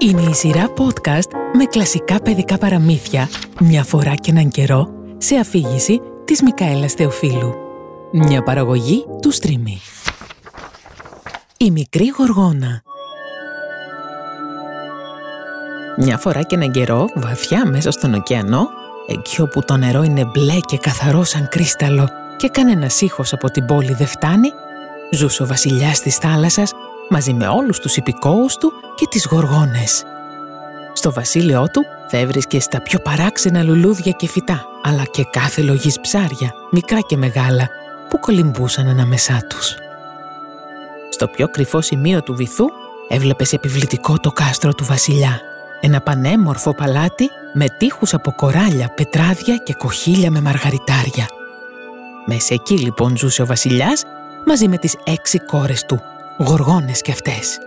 Είναι η σειρά podcast με κλασικά παιδικά παραμύθια μια φορά και έναν καιρό σε αφήγηση της Μικαέλας Θεοφίλου. Μια παραγωγή του Streamy. Η μικρή γοργόνα Μια φορά και έναν καιρό, βαθιά μέσα στον ωκεανό, εκεί όπου το νερό είναι μπλε και καθαρό σαν κρίσταλο και κανένας ήχος από την πόλη δεν φτάνει, ζούσε ο βασιλιάς της θάλασσας μαζί με όλους τους υπηκόους του και τις γοργόνες. Στο βασίλειό του θα έβρισκες στα πιο παράξενα λουλούδια και φυτά, αλλά και κάθε λογής ψάρια, μικρά και μεγάλα, που κολυμπούσαν ανάμεσά τους. Στο πιο κρυφό σημείο του βυθού έβλεπες επιβλητικό το κάστρο του βασιλιά. Ένα πανέμορφο παλάτι με τείχους από κοράλια, πετράδια και κοχύλια με μαργαριτάρια. Μέσα εκεί λοιπόν ζούσε ο βασιλιάς μαζί με τις έξι κόρες του, γοργόνες κι αυτές.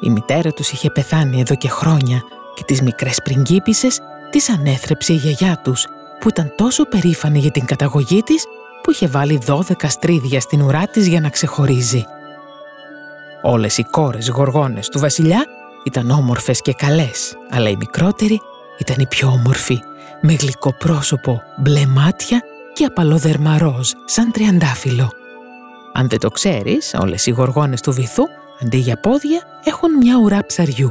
Η μητέρα τους είχε πεθάνει εδώ και χρόνια και τις μικρές πριγκίπισσες τις ανέθρεψε η γιαγιά τους που ήταν τόσο περήφανη για την καταγωγή της που είχε βάλει δώδεκα στρίδια στην ουρά της για να ξεχωρίζει. Όλες οι κόρες γοργόνες του βασιλιά ήταν όμορφες και καλές, αλλά η μικρότερη ήταν η πιο όμορφη, με γλυκό πρόσωπο, μπλε μάτια και απαλό δερμα σαν τριαντάφυλλο. Αν δεν το ξέρεις, όλες οι γοργόνες του βυθού, αντί για πόδια, έχουν μια ουρά ψαριού.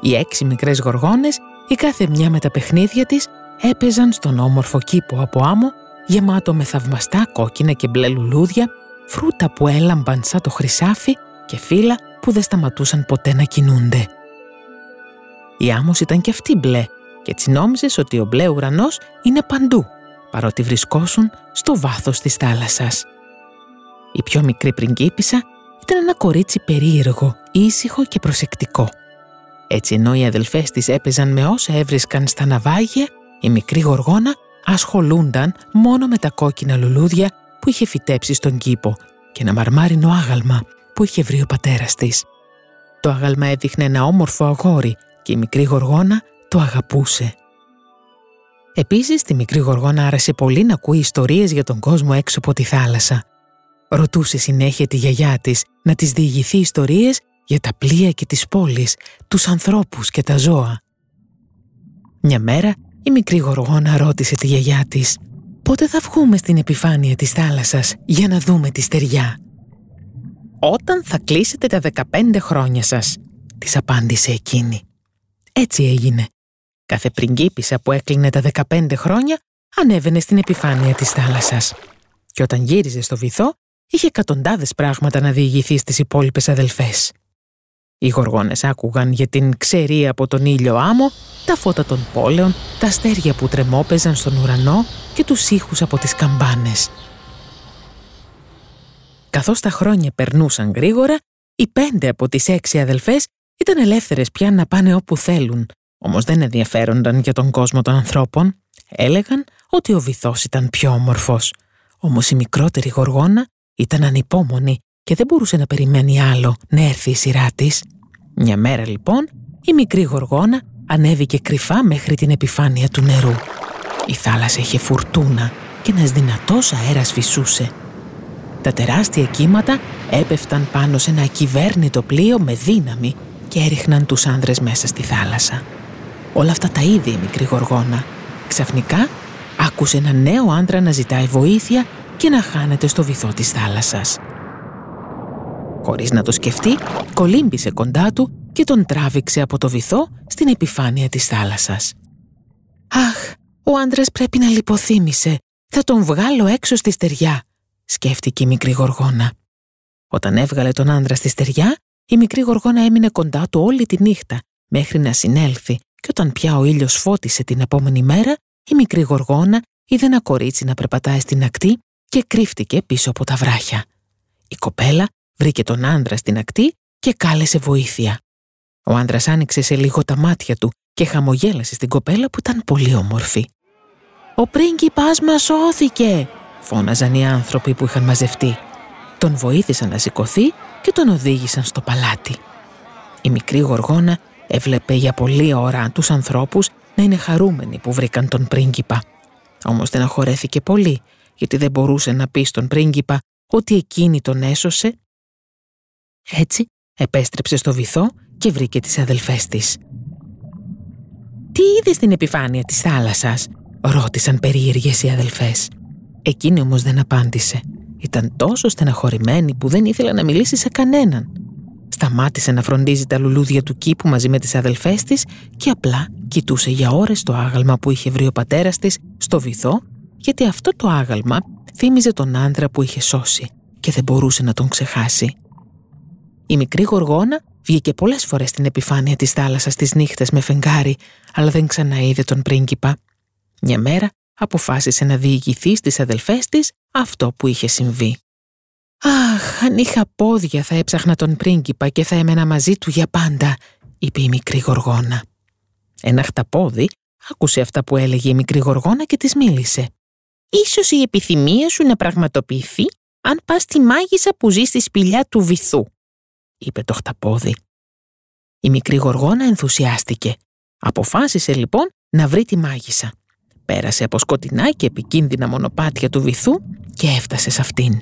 Οι έξι μικρές γοργόνες, η κάθε μια με τα παιχνίδια της, έπαιζαν στον όμορφο κήπο από άμμο, γεμάτο με θαυμαστά κόκκινα και μπλε λουλούδια, φρούτα που έλαμπαν σαν το χρυσάφι και φύλλα που δεν σταματούσαν ποτέ να κινούνται. Η άμμος ήταν και αυτή μπλε και έτσι νόμιζες ότι ο μπλε ουρανός είναι παντού, παρότι βρισκόσουν στο βάθος της θάλασσας. Η πιο μικρή πριγκίπισσα ήταν ένα κορίτσι περίεργο, ήσυχο και προσεκτικό. Έτσι ενώ οι αδελφές της έπαιζαν με όσα έβρισκαν στα ναυάγια, η μικρή γοργόνα ασχολούνταν μόνο με τα κόκκινα λουλούδια που είχε φυτέψει στον κήπο και ένα μαρμάρινο άγαλμα που είχε βρει ο πατέρας της. Το άγαλμα έδειχνε ένα όμορφο αγόρι και η μικρή γοργόνα το αγαπούσε. Επίσης, τη μικρή γοργόνα άρεσε πολύ να ακούει ιστορίες για τον κόσμο έξω από τη θάλασσα Ρωτούσε συνέχεια τη γιαγιά της να της διηγηθεί ιστορίες για τα πλοία και τις πόλεις, τους ανθρώπους και τα ζώα. Μια μέρα η μικρή γοργόνα ρώτησε τη γιαγιά της «Πότε θα βγούμε στην επιφάνεια της θάλασσας για να δούμε τη στεριά» «Όταν θα κλείσετε τα 15 χρόνια σας», της απάντησε εκείνη. Έτσι έγινε. Κάθε πριγκίπισσα που έκλεινε τα 15 χρόνια ανέβαινε στην επιφάνεια της θάλασσας. Και όταν γύριζε στο βυθό, είχε εκατοντάδες πράγματα να διηγηθεί στις υπόλοιπες αδελφές. Οι γοργόνες άκουγαν για την ξερή από τον ήλιο άμμο, τα φώτα των πόλεων, τα αστέρια που τρεμόπαιζαν στον ουρανό και τους ήχους από τις καμπάνες. Καθώς τα χρόνια περνούσαν γρήγορα, οι πέντε από τις έξι αδελφές ήταν ελεύθερες πια να πάνε όπου θέλουν, όμως δεν ενδιαφέρονταν για τον κόσμο των ανθρώπων. Έλεγαν ότι ο βυθός ήταν πιο όμορφος. Όμως η μικρότερη γοργόνα ήταν ανυπόμονη και δεν μπορούσε να περιμένει άλλο να έρθει η σειρά της. Μια μέρα λοιπόν η μικρή γοργόνα ανέβηκε κρυφά μέχρι την επιφάνεια του νερού. Η θάλασσα είχε φουρτούνα και ένας δυνατός αέρας φυσούσε. Τα τεράστια κύματα έπεφταν πάνω σε ένα ακυβέρνητο πλοίο με δύναμη και έριχναν τους άνδρες μέσα στη θάλασσα. Όλα αυτά τα είδε η μικρή γοργόνα. Ξαφνικά άκουσε ένα νέο άντρα να ζητάει βοήθεια και να χάνεται στο βυθό της θάλασσας. Χωρίς να το σκεφτεί, κολύμπησε κοντά του και τον τράβηξε από το βυθό στην επιφάνεια της θάλασσας. «Αχ, ο άντρας πρέπει να λιποθύμησε. Θα τον βγάλω έξω στη στεριά», σκέφτηκε η μικρή γοργόνα. Όταν έβγαλε τον άντρα στη στεριά, η μικρή γοργόνα έμεινε κοντά του όλη τη νύχτα, μέχρι να συνέλθει και όταν πια ο ήλιος φώτισε την επόμενη μέρα, η μικρή γοργόνα είδε ένα κορίτσι να περπατάει στην ακτή και κρύφτηκε πίσω από τα βράχια. Η κοπέλα βρήκε τον άντρα στην ακτή και κάλεσε βοήθεια. Ο άντρας άνοιξε σε λίγο τα μάτια του και χαμογέλασε στην κοπέλα που ήταν πολύ όμορφη. «Ο πρίγκιπάς μας σώθηκε!» φώναζαν οι άνθρωποι που είχαν μαζευτεί. Τον βοήθησαν να σηκωθεί και τον οδήγησαν στο παλάτι. Η μικρή γοργόνα έβλεπε για πολλή ώρα τους ανθρώπους να είναι χαρούμενοι που βρήκαν τον πρίγκιπα. Όμως δεν αχωρέθηκε πολύ γιατί δεν μπορούσε να πει στον πρίγκιπα ότι εκείνη τον έσωσε. Έτσι επέστρεψε στο βυθό και βρήκε τις αδελφές της. «Τι είδες στην επιφάνεια της θάλασσας» ρώτησαν περίεργες οι αδελφές. Εκείνη όμως δεν απάντησε. Ήταν τόσο στεναχωρημένη που δεν ήθελε να μιλήσει σε κανέναν. Σταμάτησε να φροντίζει τα λουλούδια του κήπου μαζί με τις αδελφές της και απλά κοιτούσε για ώρες το άγαλμα που είχε βρει ο πατέρας της στο βυθό γιατί αυτό το άγαλμα θύμιζε τον άντρα που είχε σώσει και δεν μπορούσε να τον ξεχάσει. Η μικρή γοργόνα βγήκε πολλές φορές στην επιφάνεια της θάλασσας τις νύχτες με φεγγάρι, αλλά δεν ξαναείδε τον πρίγκιπα. Μια μέρα αποφάσισε να διηγηθεί στις αδελφές της αυτό που είχε συμβεί. «Αχ, αν είχα πόδια θα έψαχνα τον πρίγκιπα και θα έμενα μαζί του για πάντα», είπε η μικρή γοργόνα. Ένα χταπόδι άκουσε αυτά που έλεγε η μικρή γοργόνα και της μίλησε. «Ίσως η επιθυμία σου να πραγματοποιηθεί αν πας στη μάγισσα που ζει στη σπηλιά του βυθού», είπε το χταπόδι. Η μικρή γοργόνα ενθουσιάστηκε. Αποφάσισε λοιπόν να βρει τη μάγισσα. Πέρασε από σκοτεινά και επικίνδυνα μονοπάτια του βυθού και έφτασε σε αυτήν.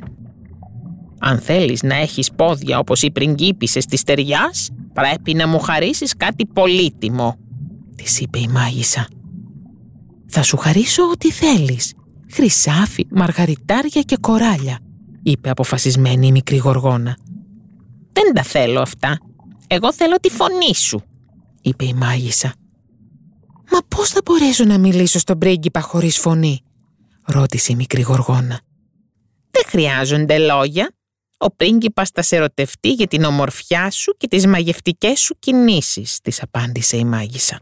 «Αν θέλεις να έχεις πόδια όπως οι πριγκίπισσες της ταιριάς, πρέπει να μου χαρίσεις κάτι πολύτιμο», της είπε η μάγισσα. «Θα σου χαρίσω ό,τι θέλεις. Χρυσάφι, μαργαριτάρια και κοράλια», είπε αποφασισμένη η μικρή γοργόνα. «Δεν τα θέλω αυτά. Εγώ θέλω τη φωνή σου», είπε η μάγισσα. «Μα πώς θα μπορέσω να μιλήσω στον πρίγκιπα χωρίς φωνή» ρώτησε η μικρή γοργόνα. «Δεν χρειάζονται λόγια. Ο πρίγκιπας θα σε ερωτευτεί για την ομορφιά σου και τις μαγευτικές σου κινήσεις», της απάντησε η μάγισσα.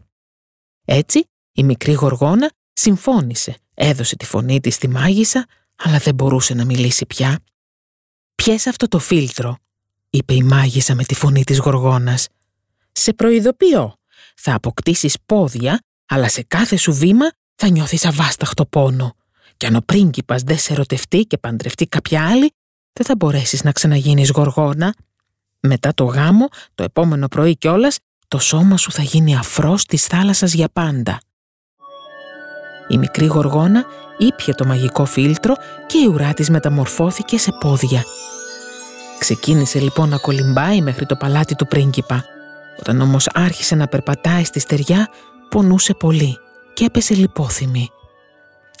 Έτσι, η μικρή γοργόνα συμφώνησε, έδωσε τη φωνή της στη μάγισσα, αλλά δεν μπορούσε να μιλήσει πια. «Πιες αυτό το φίλτρο», είπε η μάγισσα με τη φωνή της γοργόνας. «Σε προειδοποιώ, θα αποκτήσεις πόδια αλλά σε κάθε σου βήμα θα νιώθεις αβάσταχτο πόνο. Και αν ο πρίγκιπας δεν σε ερωτευτεί και παντρευτεί κάποια άλλη, δεν θα μπορέσεις να ξαναγίνεις γοργόνα. Μετά το γάμο, το επόμενο πρωί κιόλας, το σώμα σου θα γίνει αφρός της θάλασσας για πάντα. Η μικρή γοργόνα ήπια το μαγικό φίλτρο και η ουρά της μεταμορφώθηκε σε πόδια. Ξεκίνησε λοιπόν να κολυμπάει μέχρι το παλάτι του πρίγκιπα. Όταν όμως άρχισε να περπατάει στη στεριά, πονούσε πολύ και έπεσε λιπόθυμη.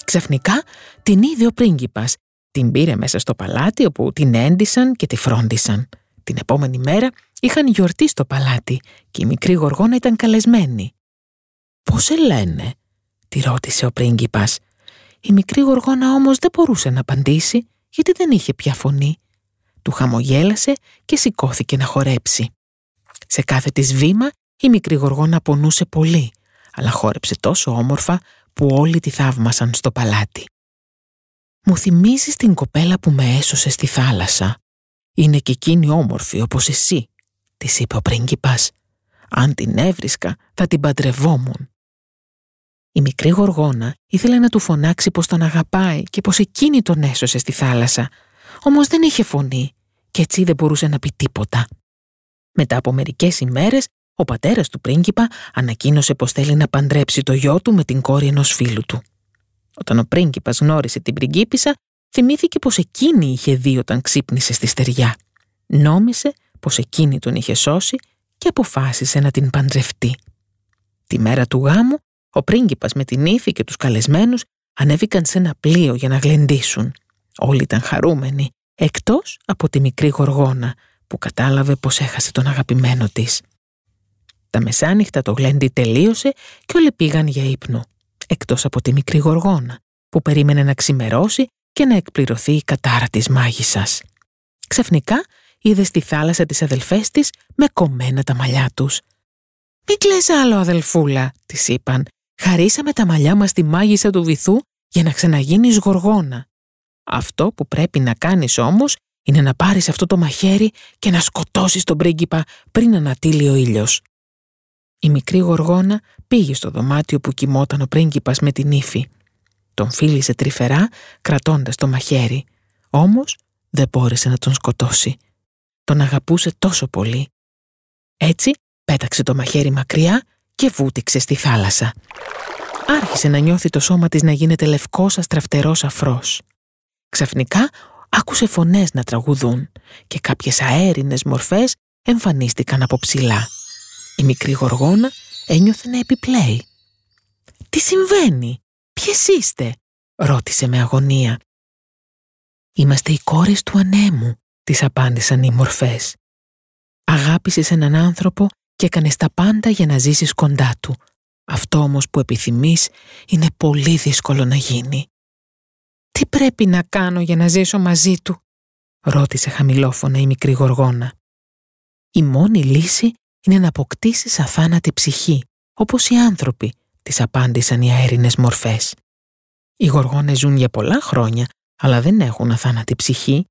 Ξαφνικά την είδε ο πρίγκιπας. Την πήρε μέσα στο παλάτι όπου την έντυσαν και τη φρόντισαν. Την επόμενη μέρα είχαν γιορτή στο παλάτι και η μικρή γοργόνα ήταν καλεσμένη. «Πώς σε λένε» τη ρώτησε ο πρίγκιπας. Η μικρή γοργόνα όμως δεν μπορούσε να απαντήσει γιατί δεν είχε πια φωνή. Του χαμογέλασε και σηκώθηκε να χορέψει. Σε κάθε της βήμα η μικρή γοργόνα πονούσε πολύ αλλά χόρεψε τόσο όμορφα που όλοι τη θαύμασαν στο παλάτι. «Μου θυμίζεις την κοπέλα που με έσωσε στη θάλασσα. Είναι και εκείνη όμορφη όπως εσύ», της είπε ο πρίγκιπας. «Αν την έβρισκα θα την παντρευόμουν». Η μικρή γοργόνα ήθελε να του φωνάξει πως τον αγαπάει και πως εκείνη τον έσωσε στη θάλασσα, όμως δεν είχε φωνή και έτσι δεν μπορούσε να πει τίποτα. Μετά από μερικές ημέρες ο πατέρας του πρίγκιπα ανακοίνωσε πως θέλει να παντρέψει το γιο του με την κόρη ενός φίλου του. Όταν ο πρίγκιπας γνώρισε την πριγκίπισσα, θυμήθηκε πως εκείνη είχε δει όταν ξύπνησε στη στεριά. Νόμισε πως εκείνη τον είχε σώσει και αποφάσισε να την παντρευτεί. Τη μέρα του γάμου, ο πρίγκιπας με την ύφη και τους καλεσμένους ανέβηκαν σε ένα πλοίο για να γλεντήσουν. Όλοι ήταν χαρούμενοι, εκτός από τη μικρή γοργόνα που κατάλαβε πως έχασε τον αγαπημένο της. Τα μεσάνυχτα το γλέντι τελείωσε και όλοι πήγαν για ύπνο, εκτός από τη μικρή γοργόνα, που περίμενε να ξημερώσει και να εκπληρωθεί η κατάρα της μάγισσας. Ξαφνικά είδε στη θάλασσα τις αδελφές της με κομμένα τα μαλλιά τους. «Μην κλαις άλλο, αδελφούλα», της είπαν. «Χαρίσαμε τα μαλλιά μας στη μάγισσα του βυθού για να ξαναγίνεις γοργόνα. Αυτό που πρέπει να κάνεις όμως είναι να πάρεις αυτό το μαχαίρι και να σκοτώσεις τον πρίγκιπα πριν ανατείλει ο ήλιος. Η μικρή γοργόνα πήγε στο δωμάτιο που κοιμόταν ο πρίγκιπας με την ύφη. Τον φίλησε τρυφερά κρατώντας το μαχαίρι, όμως δεν μπόρεσε να τον σκοτώσει. Τον αγαπούσε τόσο πολύ. Έτσι πέταξε το μαχαίρι μακριά και βούτυξε στη θάλασσα. Άρχισε να νιώθει το σώμα της να γίνεται λευκός αστραφτερός αφρός. Ξαφνικά άκουσε φωνές να τραγουδούν και κάποιες αέρινες μορφές εμφανίστηκαν από ψηλά. Η μικρή γοργόνα ένιωθε να επιπλέει. «Τι συμβαίνει, ποιες είστε» ρώτησε με αγωνία. «Είμαστε οι κόρες του ανέμου», της απάντησαν οι μορφές. «Αγάπησες έναν άνθρωπο και έκανες τα πάντα για να ζήσεις κοντά του. Αυτό όμως που επιθυμείς είναι πολύ δύσκολο να γίνει». «Τι πρέπει να κάνω για να ζήσω μαζί του» ρώτησε χαμηλόφωνα η μικρή γοργόνα. «Η μόνη λύση είναι να αποκτήσεις αθάνατη ψυχή, όπως οι άνθρωποι», της απάντησαν οι αέρινες μορφές. Οι γοργόνες ζουν για πολλά χρόνια, αλλά δεν έχουν αθάνατη ψυχή.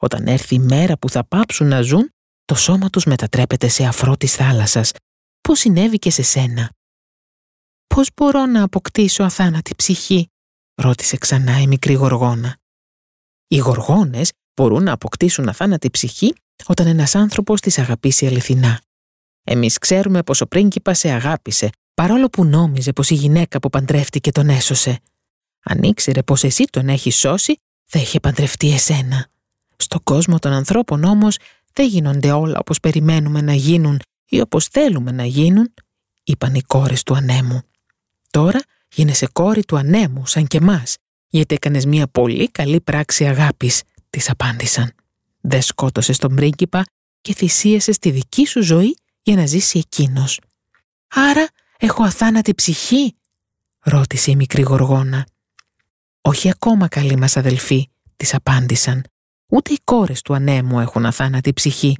Όταν έρθει η μέρα που θα πάψουν να ζουν, το σώμα τους μετατρέπεται σε αφρό της θάλασσας, πώς συνέβη και σε σένα; «Πώς μπορώ να αποκτήσω αθάνατη ψυχή» ρώτησε ξανά η μικρή γοργόνα. Οι γοργόνες μπορούν να αποκτήσουν αθάνατη ψυχή όταν ένας άνθρωπος τις αγαπήσει αληθινά. Εμείς ξέρουμε πως ο πρίγκιπα σε αγάπησε, παρόλο που νόμιζε πως η γυναίκα που παντρεύτηκε τον έσωσε. Αν ήξερε πως εσύ τον έχεις σώσει, θα είχε παντρευτεί εσένα. Στον κόσμο των ανθρώπων όμως δεν γίνονται όλα όπως περιμένουμε να γίνουν ή όπως θέλουμε να γίνουν, είπαν οι κόρες του ανέμου. Τώρα γίνεσαι κόρη του ανέμου σαν και μας, γιατί έκανες μια πολύ καλή πράξη αγάπης, της απάντησαν. Δεν σκότωσες τον πρίγκιπα και θυσίασες τη δική σου ζωή για να ζήσει εκείνος. «Άρα έχω αθάνατη ψυχή» ρώτησε η μικρή γοργόνα. «Όχι ακόμα καλή μας αδελφοί», της απάντησαν. «Ούτε οι κόρες του ανέμου έχουν αθάνατη ψυχή.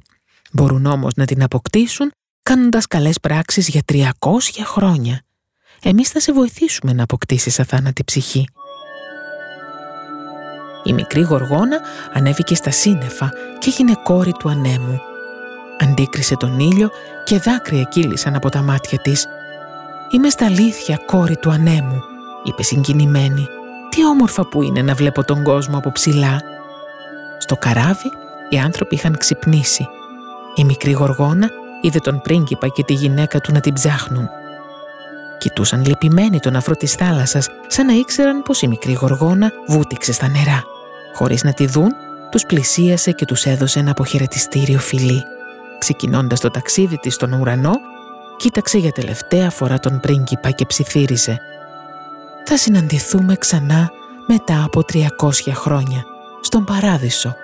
Μπορούν όμως να την αποκτήσουν κάνοντας καλές πράξεις για 300 χρόνια. Εμείς θα σε βοηθήσουμε να αποκτήσεις αθάνατη ψυχή». Η μικρή γοργόνα ανέβηκε στα σύννεφα και έγινε κόρη του ανέμου. Αντίκρισε τον ήλιο και δάκρυα κύλησαν από τα μάτια της. «Είμαι στα αλήθεια κόρη του ανέμου», είπε συγκινημένη. Τι όμορφα που είναι να βλέπω τον κόσμο από ψηλά. Στο καράβι οι άνθρωποι είχαν ξυπνήσει. Η μικρή γοργόνα είδε τον πρίγκιπα και τη γυναίκα του να την ψάχνουν. Κοιτούσαν λυπημένοι τον αφρό της θάλασσας, σαν να ήξεραν πως η μικρή γοργόνα βούτυξε στα νερά. Χωρίς να τη δουν, τους πλησίασε και τους έδωσε ένα αποχαιρετιστήριο φιλί. Ξεκινώντας το ταξίδι της στον ουρανό, κοίταξε για τελευταία φορά τον πρίγκιπα και ψιθύριζε θα συναντηθούμε ξανά μετά από 300 χρόνια, στον Παράδεισο.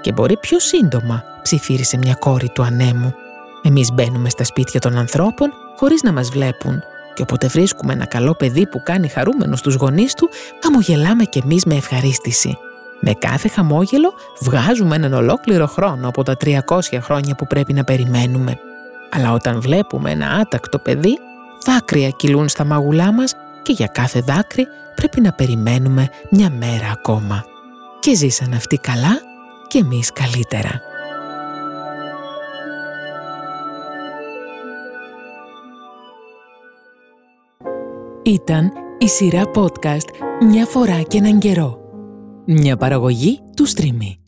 Και μπορεί πιο σύντομα, ψιθύρισε μια κόρη του ανέμου. Εμείς μπαίνουμε στα σπίτια των ανθρώπων χωρίς να μας βλέπουν και όποτε βρίσκουμε ένα καλό παιδί που κάνει χαρούμενο στους γονείς του, χαμογελάμε κι εμείς με ευχαρίστηση. Με κάθε χαμόγελο βγάζουμε έναν ολόκληρο χρόνο από τα 300 χρόνια που πρέπει να περιμένουμε. Αλλά όταν βλέπουμε ένα άτακτο παιδί, δάκρυα κυλούν στα μαγουλά μας και για κάθε δάκρυ πρέπει να περιμένουμε μια μέρα ακόμα. Και ζήσαν αυτοί καλά και εμείς καλύτερα. Ήταν η σειρά podcast «Μια φορά και έναν καιρό». Μια παραγωγή του Streamy.